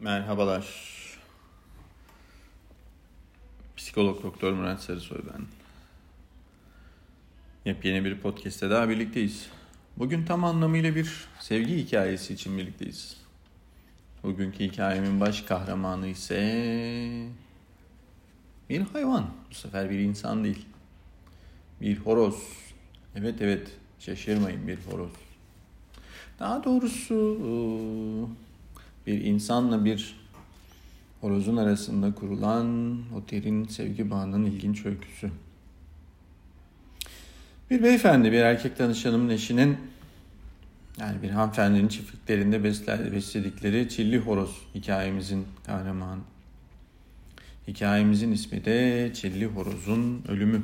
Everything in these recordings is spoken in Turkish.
Merhabalar. Psikolog Doktor Murat Sarısoy ben. Yepyeni bir podcast'te daha birlikteyiz. Bugün tam anlamıyla bir sevgi hikayesi için birlikteyiz. Bugünkü hikayemin baş kahramanı ise bir hayvan. Bu sefer bir insan değil. Bir horoz. Evet evet şaşırmayın bir horoz. Daha doğrusu bir insanla bir horozun arasında kurulan o derin sevgi bağının ilginç öyküsü. Bir beyefendi, bir erkek danışanımın eşinin yani bir hanımefendinin çiftliklerinde besledikleri çilli horoz hikayemizin kahramanı. Hikayemizin ismi de Çilli Horoz'un Ölümü.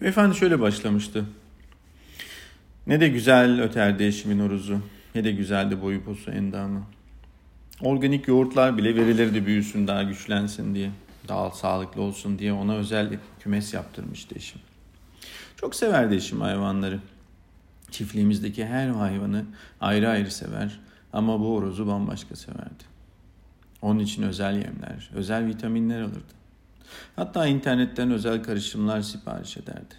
Beyefendi şöyle başlamıştı. Ne de güzel öterdi eşimin horozu. Ne de güzeldi boyu posu endamı. Organik yoğurtlar bile verilirdi büyüsün daha güçlensin diye. Daha sağlıklı olsun diye ona özel kümes yaptırmıştı eşim. Çok severdi eşim hayvanları. Çiftliğimizdeki her hayvanı ayrı ayrı sever ama bu horozu bambaşka severdi. Onun için özel yemler, özel vitaminler alırdı. Hatta internetten özel karışımlar sipariş ederdi.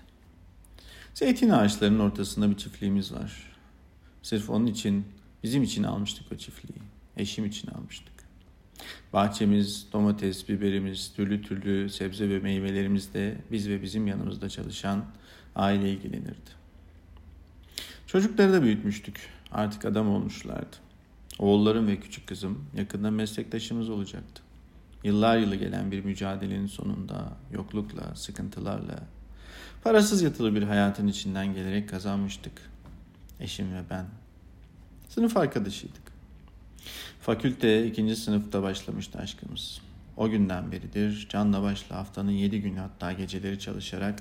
Zeytin ağaçlarının ortasında bir çiftliğimiz var. Sırf onun için, bizim için almıştık o çiftliği. Eşim için almıştık. Bahçemiz, domates, biberimiz, türlü türlü sebze ve meyvelerimiz de biz ve bizim yanımızda çalışan aile ilgilenirdi. Çocukları da büyütmüştük. Artık adam olmuşlardı. Oğullarım ve küçük kızım yakında meslektaşımız olacaktı. Yıllar yılı gelen bir mücadelenin sonunda yoklukla, sıkıntılarla, parasız yatılı bir hayatın içinden gelerek kazanmıştık. Eşim ve ben. Sınıf arkadaşıydık. Fakülte ikinci sınıfta başlamıştı aşkımız. O günden beridir canla başla haftanın yedi günü hatta geceleri çalışarak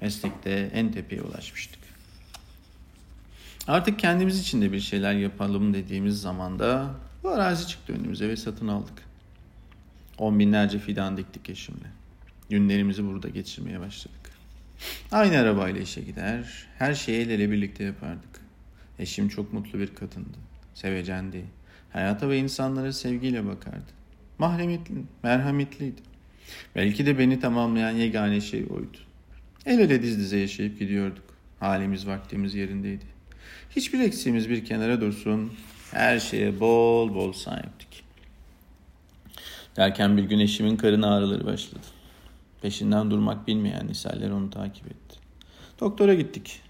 meslekte en tepeye ulaşmıştık. Artık kendimiz için de bir şeyler yapalım dediğimiz zamanda bu arazi çıktı önümüze ve satın aldık. On binlerce fidan diktik eşimle. Günlerimizi burada geçirmeye başladık. Aynı arabayla işe gider, her şeyi el ele birlikte yapardık. Eşim çok mutlu bir kadındı. Sevecendi. Hayata ve insanlara sevgiyle bakardı. Mahremetli, merhametliydi. Belki de beni tamamlayan yegane şey oydu. El ele diz dize yaşayıp gidiyorduk. Halimiz vaktimiz yerindeydi. Hiçbir eksiğimiz bir kenara dursun. Her şeye bol bol sahiptik. Derken bir gün eşimin karın ağrıları başladı. Peşinden durmak bilmeyen Nisaller onu takip etti. Doktora gittik.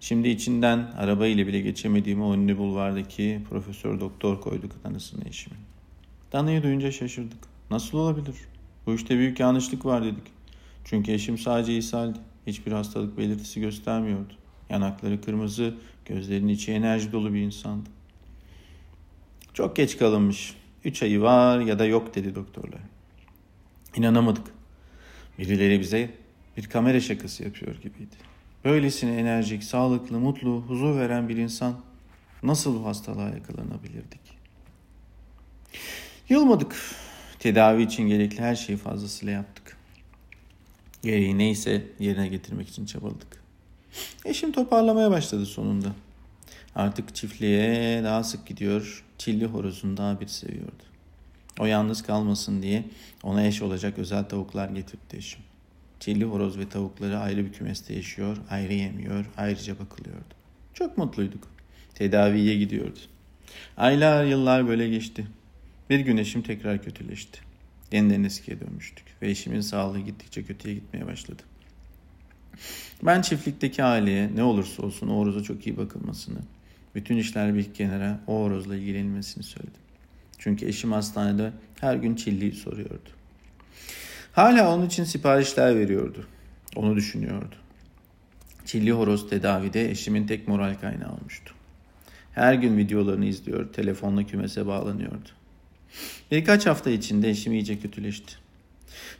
Şimdi içinden araba ile bile geçemediğim o ünlü bulvardaki profesör doktor koyduk tanısını eşimin. Danayı duyunca şaşırdık. Nasıl olabilir? Bu işte büyük yanlışlık var dedik. Çünkü eşim sadece ishaldi. Hiçbir hastalık belirtisi göstermiyordu. Yanakları kırmızı, gözlerinin içi enerji dolu bir insandı. Çok geç kalınmış. Üç ayı var ya da yok dedi doktorlar. İnanamadık. Birileri bize bir kamera şakası yapıyor gibiydi. Böylesine enerjik, sağlıklı, mutlu, huzur veren bir insan nasıl bu hastalığa yakalanabilirdik? Yılmadık. Tedavi için gerekli her şeyi fazlasıyla yaptık. Gereği neyse yerine getirmek için çabaladık. Eşim toparlamaya başladı sonunda. Artık çiftliğe daha sık gidiyor, çilli horozunu daha bir seviyordu. O yalnız kalmasın diye ona eş olacak özel tavuklar getirdi eşim. Çilli horoz ve tavukları ayrı bir kümeste yaşıyor, ayrı yemiyor, ayrıca bakılıyordu. Çok mutluyduk. Tedaviye gidiyordu. Aylar, yıllar böyle geçti. Bir gün eşim tekrar kötüleşti. Yeniden eskiye dönmüştük ve eşimin sağlığı gittikçe kötüye gitmeye başladı. Ben çiftlikteki aileye ne olursa olsun o horoza çok iyi bakılmasını, bütün işler bir kenara o horozla ilgilenilmesini söyledim. Çünkü eşim hastanede her gün çilliyi soruyordu. Hala onun için siparişler veriyordu. Onu düşünüyordu. Çilli horoz tedavide eşimin tek moral kaynağı olmuştu. Her gün videolarını izliyor, telefonla kümese bağlanıyordu. Birkaç hafta içinde eşim iyice kötüleşti.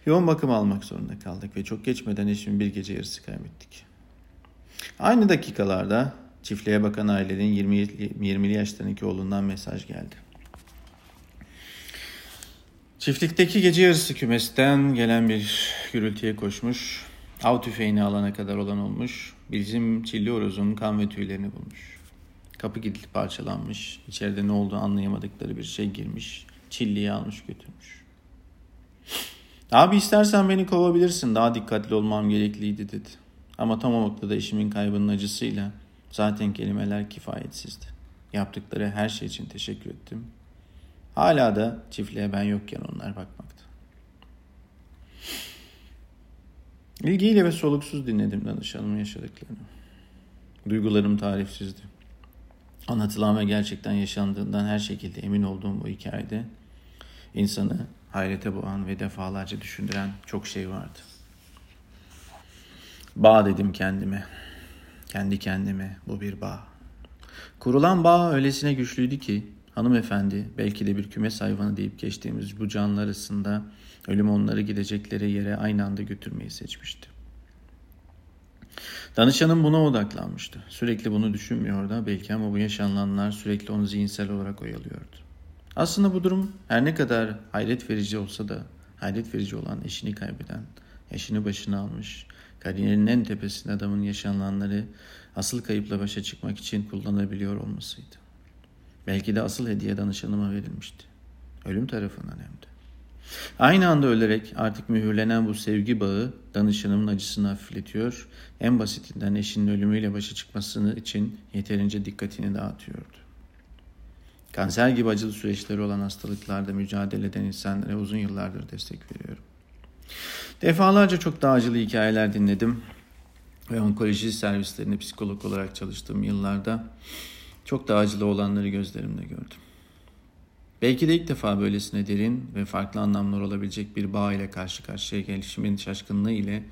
Yoğun bakım almak zorunda kaldık ve çok geçmeden eşimi bir gece yarısı kaybettik. Aynı dakikalarda çiftliğe bakan ailenin 20, 20'li yaşlarındaki oğlundan mesaj geldi. Çiftlikteki gece yarısı kümesten gelen bir gürültüye koşmuş. Av tüfeğini alana kadar olan olmuş. Bizim çilli orozun kan ve tüylerini bulmuş. Kapı kilitli parçalanmış. İçeride ne olduğunu anlayamadıkları bir şey girmiş. Çilliyi almış götürmüş. Abi istersen beni kovabilirsin. Daha dikkatli olmam gerekliydi dedi. Ama tam o noktada eşimin kaybının acısıyla zaten kelimeler kifayetsizdi. Yaptıkları her şey için teşekkür ettim. Hala da çiftliğe ben yokken onlar bakmakta. İlgiyle ve soluksuz dinledim danışanımın yaşadıklarını. Duygularım tarifsizdi. Anlatılan ve gerçekten yaşandığından her şekilde emin olduğum bu hikayede insanı hayrete boğan ve defalarca düşündüren çok şey vardı. Bağ dedim kendime. Kendi kendime bu bir bağ. Kurulan bağ öylesine güçlüydü ki hanımefendi belki de bir kümes hayvanı deyip geçtiğimiz bu canlı arasında ölüm onları gidecekleri yere aynı anda götürmeyi seçmişti. Danışanım buna odaklanmıştı. Sürekli bunu düşünmüyordu belki ama bu yaşananlar sürekli onu zihinsel olarak oyalıyordu. Aslında bu durum her ne kadar hayret verici olsa da hayret verici olan eşini kaybeden, eşini başına almış, kariyerinin en tepesinde adamın yaşananları asıl kayıpla başa çıkmak için kullanabiliyor olmasıydı. Belki de asıl hediye danışanıma verilmişti. Ölüm tarafından hem de. Aynı anda ölerek artık mühürlenen bu sevgi bağı danışanımın acısını hafifletiyor, en basitinden eşinin ölümüyle başa çıkmasını için yeterince dikkatini dağıtıyordu. Kanser gibi acılı süreçleri olan hastalıklarda mücadele eden insanlara uzun yıllardır destek veriyorum. Defalarca çok daha acılı hikayeler dinledim ve onkoloji servislerinde psikolog olarak çalıştığım yıllarda çok daha acılı olanları gözlerimle gördüm. Belki de ilk defa böylesine derin ve farklı anlamlar olabilecek bir bağ ile karşı karşıya gelişimin şaşkınlığı ile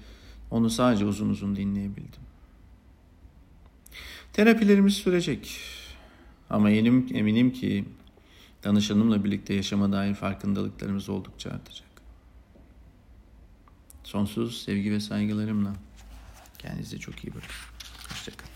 onu sadece uzun uzun dinleyebildim. Terapilerimiz sürecek. Ama eminim, eminim ki danışanımla birlikte yaşama dair farkındalıklarımız oldukça artacak. Sonsuz sevgi ve saygılarımla kendinize çok iyi bakın. Hoşçakalın.